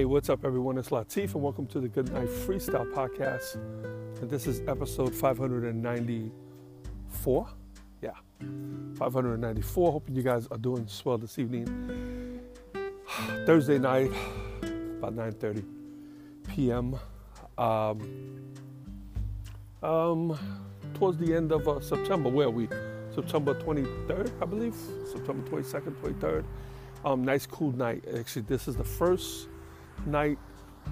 Hey, what's up, everyone? It's Latif, and welcome to the Good Night Freestyle Podcast. And this is episode 594. Yeah, 594. Hoping you guys are doing swell this evening. Thursday night, about 9:30 p.m. Um, um, towards the end of uh, September. Where are we? September 23rd, I believe. September 22nd, 23rd. Um, nice, cool night. Actually, this is the first night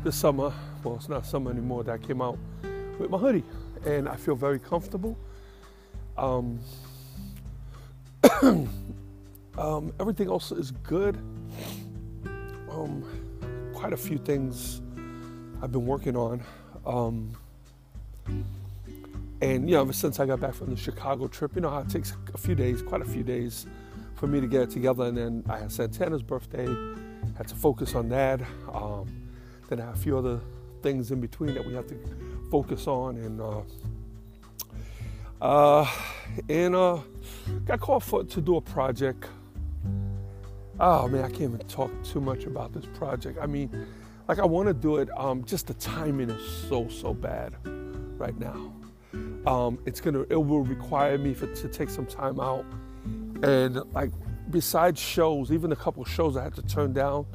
this summer. Well, it's not summer anymore. That I came out with my hoodie, and I feel very comfortable. Um, um, everything else is good. Um, quite a few things I've been working on. Um, and you know, ever since I got back from the Chicago trip, you know how it takes a few days, quite a few days, for me to get it together. And then I had Santana's birthday had to focus on that. Um, then I have a few other things in between that we have to focus on, and uh, uh, and uh, got called for to do a project. Oh man, I can't even talk too much about this project. I mean, like I want to do it. Um, just the timing is so so bad right now. Um, it's gonna it will require me for, to take some time out and like besides shows, even a couple shows I had to turn down,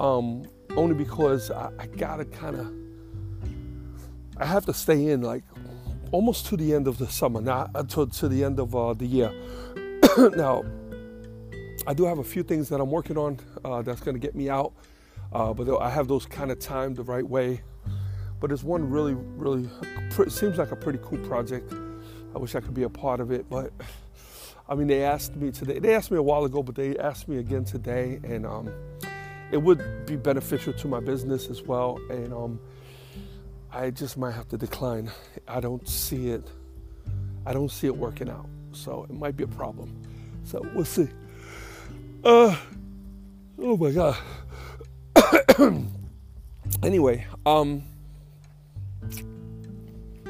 um, only because I, I gotta kind of, I have to stay in like almost to the end of the summer, not until to the end of uh, the year. now, I do have a few things that I'm working on uh, that's gonna get me out, uh, but I have those kind of timed the right way. But it's one really, really, seems like a pretty cool project. I wish I could be a part of it, but I mean, they asked me today. They asked me a while ago, but they asked me again today, and um, it would be beneficial to my business as well. And um, I just might have to decline. I don't see it. I don't see it working out. So it might be a problem. So we'll see. Uh, oh my god. anyway, um,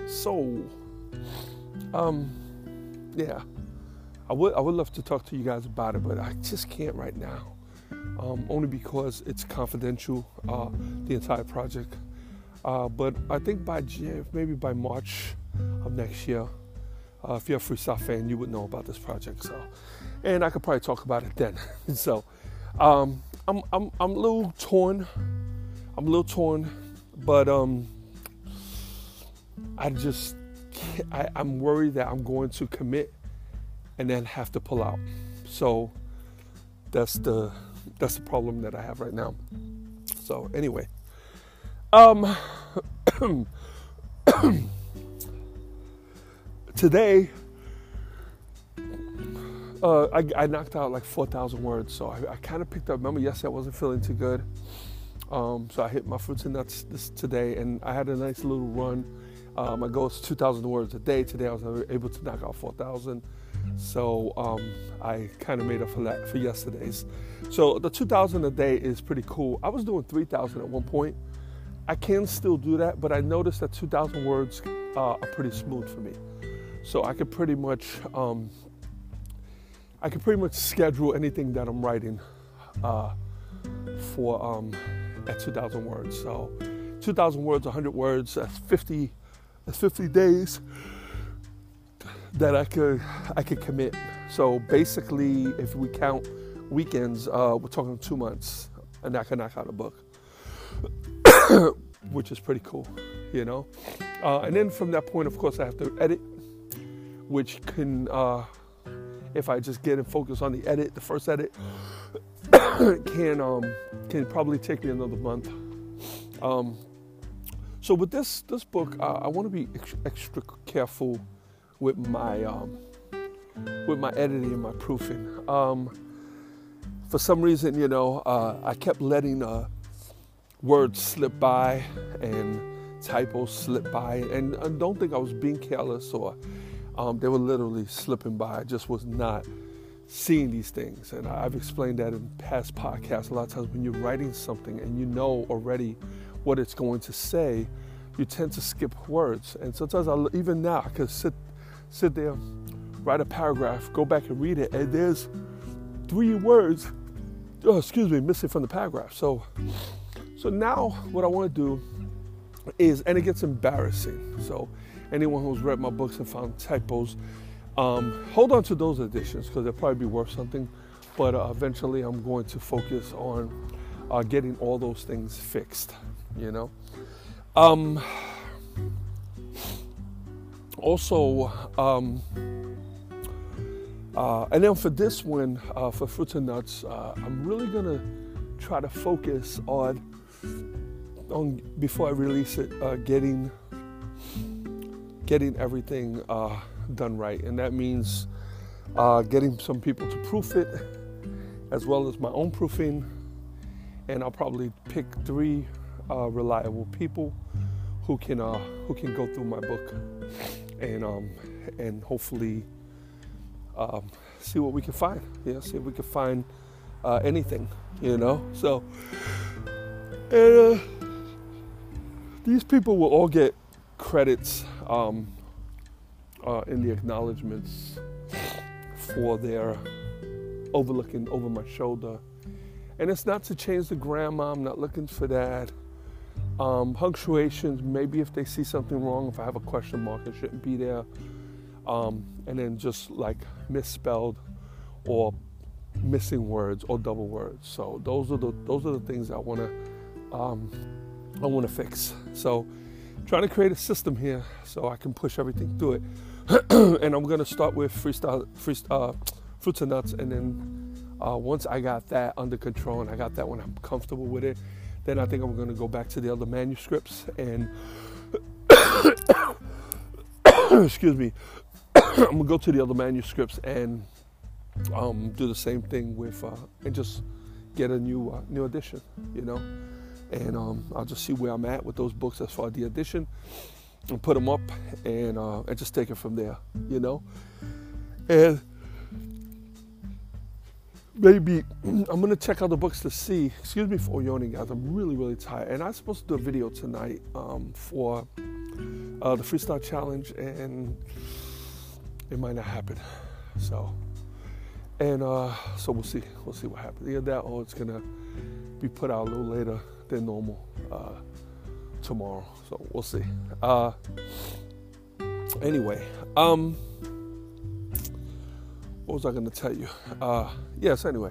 so, um, yeah. I would I would love to talk to you guys about it, but I just can't right now. Um, only because it's confidential, uh, the entire project. Uh, but I think by maybe by March of next year, uh, if you're a freestyle fan, you would know about this project. So, and I could probably talk about it then. so, um, I'm I'm I'm a little torn. I'm a little torn, but um, I just I, I'm worried that I'm going to commit and then have to pull out. So that's the that's the problem that I have right now. So anyway, um, today uh, I, I, knocked out like 4,000 words. So I, I kind of picked up. Remember yesterday I wasn't feeling too good. Um, so I hit my fruits and nuts this today, and I had a nice little run. Uh, my goal is 2,000 words a day. Today I was able to knock out 4,000. So um, I kind of made up for that for yesterday's. So the 2,000 a day is pretty cool. I was doing 3,000 at one point. I can still do that, but I noticed that 2,000 words uh, are pretty smooth for me. So I could pretty much, um, I could pretty much schedule anything that I'm writing uh, for um, at 2,000 words. So 2,000 words, 100 words, that's 50, that's 50 days that I could I could commit. So basically, if we count weekends, uh, we're talking two months, and I can knock out a book, which is pretty cool, you know. Uh, and then from that point, of course, I have to edit, which can, uh, if I just get and focus on the edit, the first edit, can um, can probably take me another month. Um, so with this this book, I want to be extra careful with my um, with my editing and my proofing. Um, for some reason, you know, uh, I kept letting uh, words slip by and typos slip by, and I don't think I was being careless or um, they were literally slipping by. I just was not seeing these things, and I've explained that in past podcasts. A lot of times, when you're writing something and you know already what it's going to say, you tend to skip words, and sometimes I even now I could sit sit there, write a paragraph, go back and read it, and there's three words, oh, excuse me, missing from the paragraph. So, so now what I want to do is, and it gets embarrassing. So, anyone who's read my books and found typos, um, hold on to those editions because they'll probably be worth something. But uh, eventually, I'm going to focus on uh, getting all those things fixed. You know. Um, also, um, uh, and then for this one, uh, for fruits and nuts, uh, I'm really gonna try to focus on, on before I release it, uh, getting getting everything uh, done right, and that means uh, getting some people to proof it, as well as my own proofing, and I'll probably pick three reliable people who can who can go through my book and um, and hopefully um, see what we can find. Yeah, see if we can find uh, anything. You know, so and uh, these people will all get credits um, uh, in the acknowledgments for their overlooking over my shoulder. And it's not to change the grandma. I'm not looking for that. Um, punctuations, maybe if they see something wrong, if I have a question mark, it shouldn't be there. Um, and then just like misspelled or missing words or double words. So those are the those are the things I want to um, I want to fix. So trying to create a system here so I can push everything through it. and I'm gonna start with freestyle, freestyle uh, fruits and nuts, and then uh, once I got that under control and I got that when I'm comfortable with it, then I think I'm going to go back to the other manuscripts and, excuse me, I'm going to go to the other manuscripts and um, do the same thing with, uh, and just get a new uh, new edition, you know. And um, I'll just see where I'm at with those books as far as the edition, and put them up, and uh, and just take it from there, you know. And maybe I'm gonna check out the books to see. Excuse me for yawning, guys. I'm really, really tired, and I'm supposed to do a video tonight um, for uh, the freestyle challenge, and it might not happen. So, and uh, so we'll see. We'll see what happens. Either that, or it's gonna be put out a little later than normal uh, tomorrow. So we'll see. Uh, anyway, um what was I going to tell you? Uh, yes, anyway.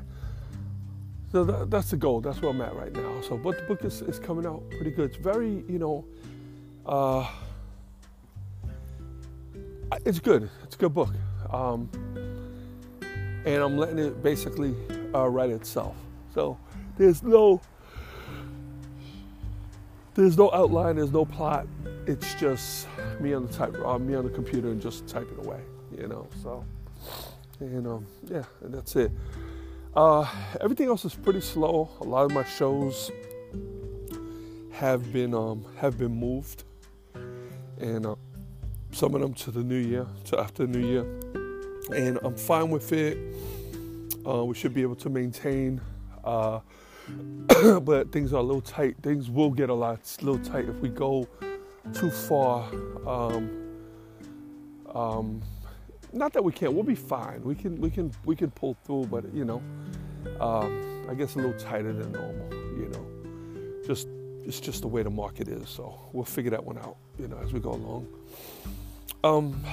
So that, that's the goal. That's where I'm at right now. So, but the book is, is coming out pretty good. It's very, you know, uh, it's good. It's a good book. Um, and I'm letting it basically uh, write itself. So there's no there's no outline. There's no plot. It's just me on the type, uh, me on the computer, and just typing away. You know. So. And um, yeah, that's it. Uh, everything else is pretty slow. A lot of my shows have been um, have been moved, and uh, some of them to the new year, to after the new year, and I'm fine with it. Uh, we should be able to maintain, uh, but things are a little tight. Things will get a lot a little tight if we go too far. Um, um, not that we can't. We'll be fine. We can we can we can pull through, but you know, um, I guess a little tighter than normal. You know, just it's just the way the market is. So we'll figure that one out. You know, as we go along. Um,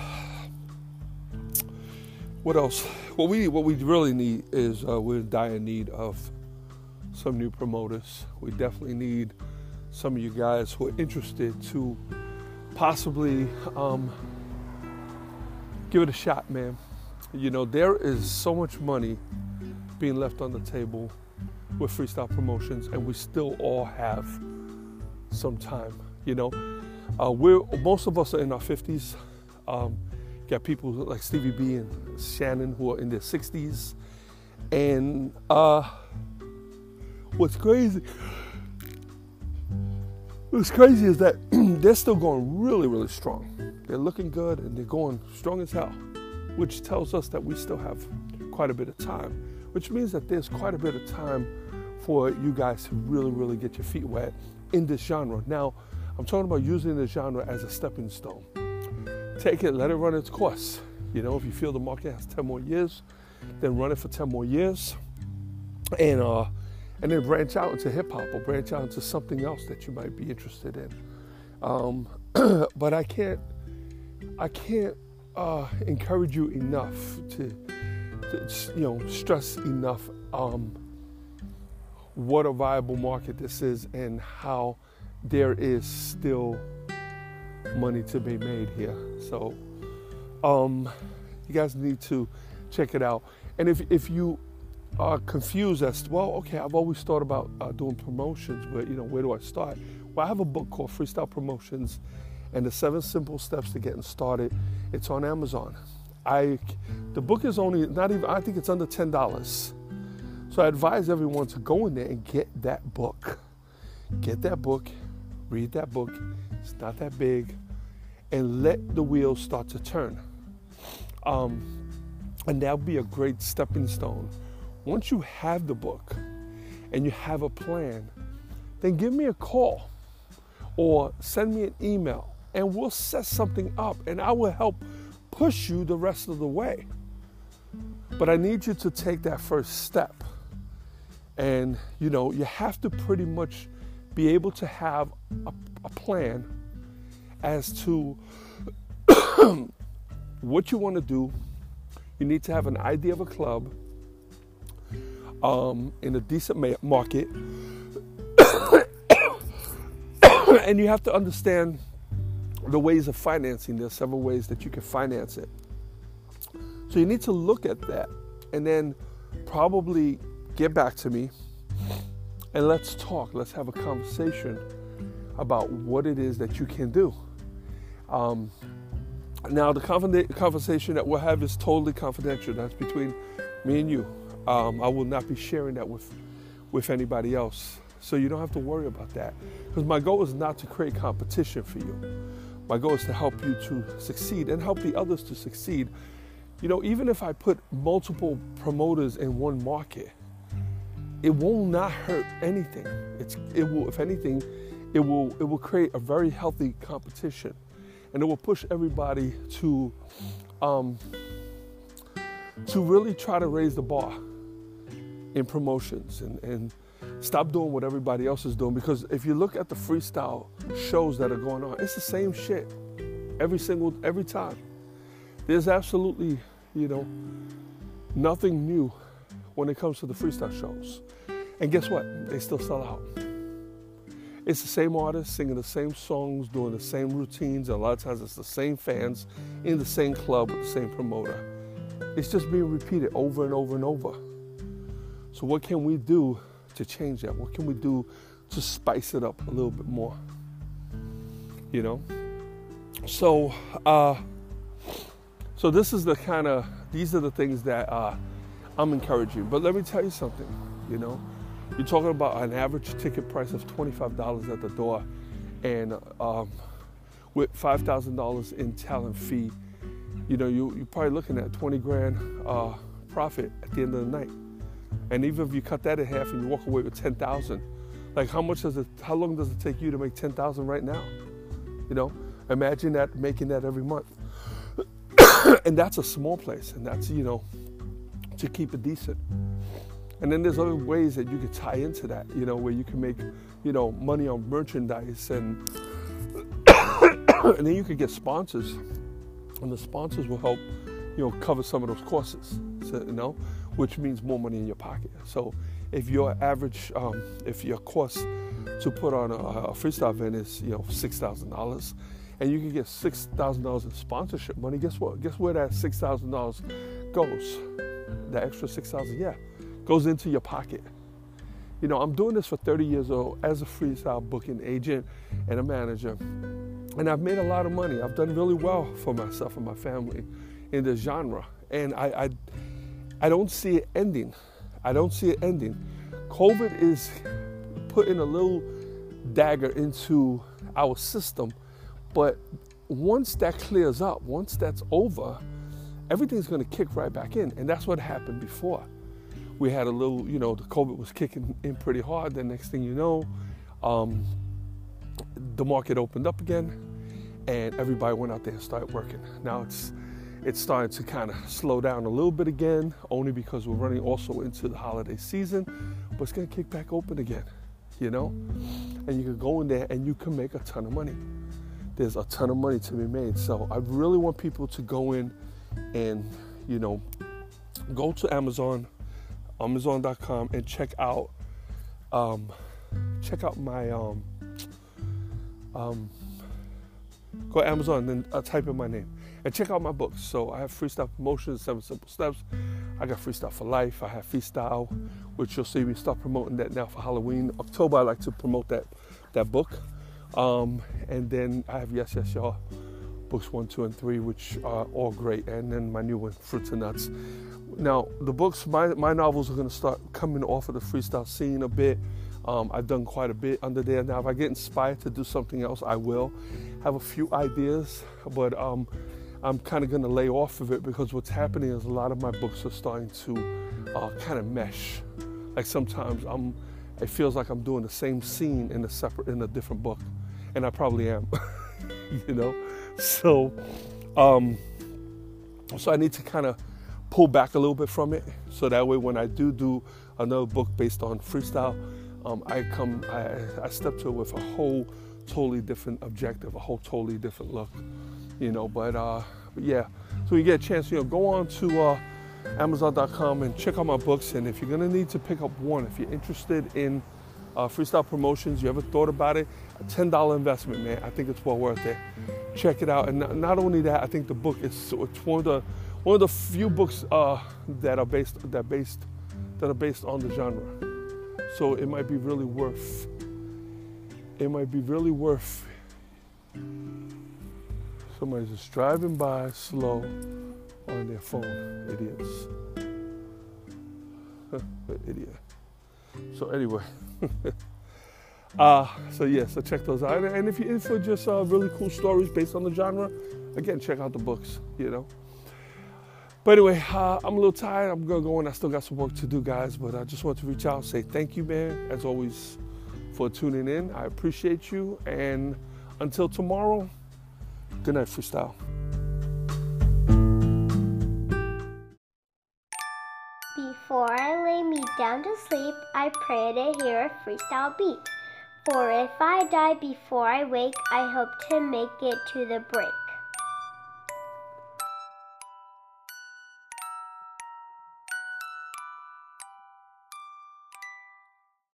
what else? What we what we really need is uh, we're in dire need of some new promoters. We definitely need some of you guys who are interested to possibly. Um, give it a shot, man. You know, there is so much money being left on the table with freestyle promotions, and we still all have some time. You know, uh, we're most of us are in our 50s. Um, got people like Stevie B and, Shannon who are in their 60s. And uh, what's crazy, what's crazy is that they're still going really, really strong. They're looking good and they're going strong as hell, which tells us that we still have quite a bit of time, which means that there's quite a bit of time for you guys to really, really get your feet wet in this genre. Now, I'm talking about using the genre as a stepping stone. Take it, let it run its course. You know, if you feel the market has 10 more years, then run it for 10 more years. And uh and then branch out into hip hop or branch out into something else that you might be interested in. Um, but I can't I can't uh, encourage you enough to, to, you know stress enough um, what a viable market this is and how there is still money to be made here. So um, you guys need to check it out. And if if you are confused as well, okay, I've always thought about uh, doing promotions, but you know where do I start? Well, I have a book called Freestyle Promotions and the seven simple steps to getting started. It's on Amazon. I the book is only not even I think it's under ten dollars. So I advise everyone to go in there and get that book. Get that book, read that book. It's not that big, and let the wheels start to turn. Um, and that'll be a great stepping stone. Once you have the book and you have a plan, then give me a call or send me an email and we'll set something up and I will help push you the rest of the way. But I need you to take that first step. And you know, you have to pretty much be able to have a, a plan as to what you want to do. You need to have an idea of a club um, in a decent market. and you have to understand the ways of financing. There's several ways that you can finance it. So you need to look at that and then probably get back to me and let's talk. Let's have a conversation about what it is that you can do. Um, now, the conversation that we'll have is totally confidential. That's between me and you. Um, I will not be sharing that with, with anybody else. So you don't have to worry about that. Because my goal is not to create competition for you. My goal is to help you to succeed and help the others to succeed. You know, even if I put multiple promoters in one market, it will not hurt anything. It's, it will, if anything, it will, it will create a very healthy competition and it will push everybody to, um, to really try to raise the bar in promotions and, and Stop doing what everybody else is doing because if you look at the freestyle shows that are going on, it's the same shit every single every time. There's absolutely, you know, nothing new when it comes to the freestyle shows. And guess what? They still sell out. It's the same artists singing the same songs, doing the same routines, and a lot of times it's the same fans in the same club with the same promoter. It's just being repeated over and over and over. So, what can we do to change that? What can we do to spice it up a little bit more? You know? So, uh, so this is the kind of, these are the things that uh, I'm encouraging. But let me tell you something, you know? You're talking about an average ticket price of $25 at the door and um, with $5,000 in talent fee, you know, you, you're probably looking at 20 grand uh, profit at the end of the night. And even if you cut that in half and you walk away with 10,000, like how much does it, how long does it take you to make 10,000 right now? You know, imagine that making that every month. and that's a small place and that's, you know, to keep it decent. And then there's other ways that you could tie into that, you know, where you can make, you know, money on merchandise and and then you could get sponsors. And the sponsors will help, you know, cover some of those costs. So, you know, which means more money in your pocket. So if your average, um, if your cost to put on a, a freestyle event is you know six thousand dollars, and you can get six thousand dollars in sponsorship money, guess what? Guess where that six thousand dollars goes? The extra six thousand, yeah, goes into your pocket. You know, I'm doing this for 30 years old as a freestyle booking agent and a manager, and I've made a lot of money. I've done really well for myself and my family in this genre. and I, I, I don't see it ending. I don't see it ending. COVID is putting a little dagger into our system, but once that clears up, once that's over, everything's going to kick right back in, and that's what happened before. We had a little, you know, the COVID was kicking in pretty hard. The next thing you know, um, the market opened up again, and everybody went out there and started working. Now it's it's starting to kind of slow down a little bit again, only because we're running also into the holiday season, but it's to kick back open again, you know? And you can go in there and you can make a ton of money. There's a ton of money to be made. So I really want people to go in and, you know, go to Amazon, Amazon.com, and check out, um, check out my, um, um, go Amazon and then uh, type in my name and check out my books. So I have Freestyle Promotions, Seven Simple Steps. I got Freestyle for Life. I have Freestyle, which you'll see me start promoting that now for Halloween. October, I like to promote that that book. Um, and then I have Yes, Yes, Y'all, books one, two, and three, which are all great. And then my new one, Fruits and Nuts. Now, the books, my, my novels are going to start coming off of the freestyle scene a bit. Um, I've done quite a bit under there. Now, if I get inspired to do something else, I will. Have a few ideas, but um, I'm kind of going to lay off of it because what's happening is a lot of my books are starting to uh, kind of mesh. Like sometimes I'm, it feels like I'm doing the same scene in a separate, in a different book, and I probably am, you know. So, um, so I need to kind of pull back a little bit from it, so that way when I do do another book based on freestyle, um, I come, I, I step to it with a whole totally different objective, a whole totally different look you know. But, uh, but yeah, so you get a chance, you know, go on to uh, Amazon.com and check out my books. And if you're gonna need to pick up one, if you're interested in uh, freestyle promotions, you ever thought about it? A $10 investment, man. I think it's well worth it. Check it out. And not, only that, I think the book is it's one of the one of the few books uh, that are based that based that are based on the genre. So it might be really worth. It might be really worth Somebody's just driving by slow on their phone. Idiots. Idiot. So anyway. uh, so yeah, so check those out. And if you're in for just uh, really cool stories based on the genre, again, check out the books, you know. But anyway, uh, I'm a little tired. I'm gonna go and I still got some work to do, guys. But I just want to reach out say thank you, man, as always, for tuning in. I appreciate you. And until tomorrow, Good night, freestyle. Before I lay me down to sleep, I pray to hear a freestyle beat. For if I die before I wake, I hope to make it to the break.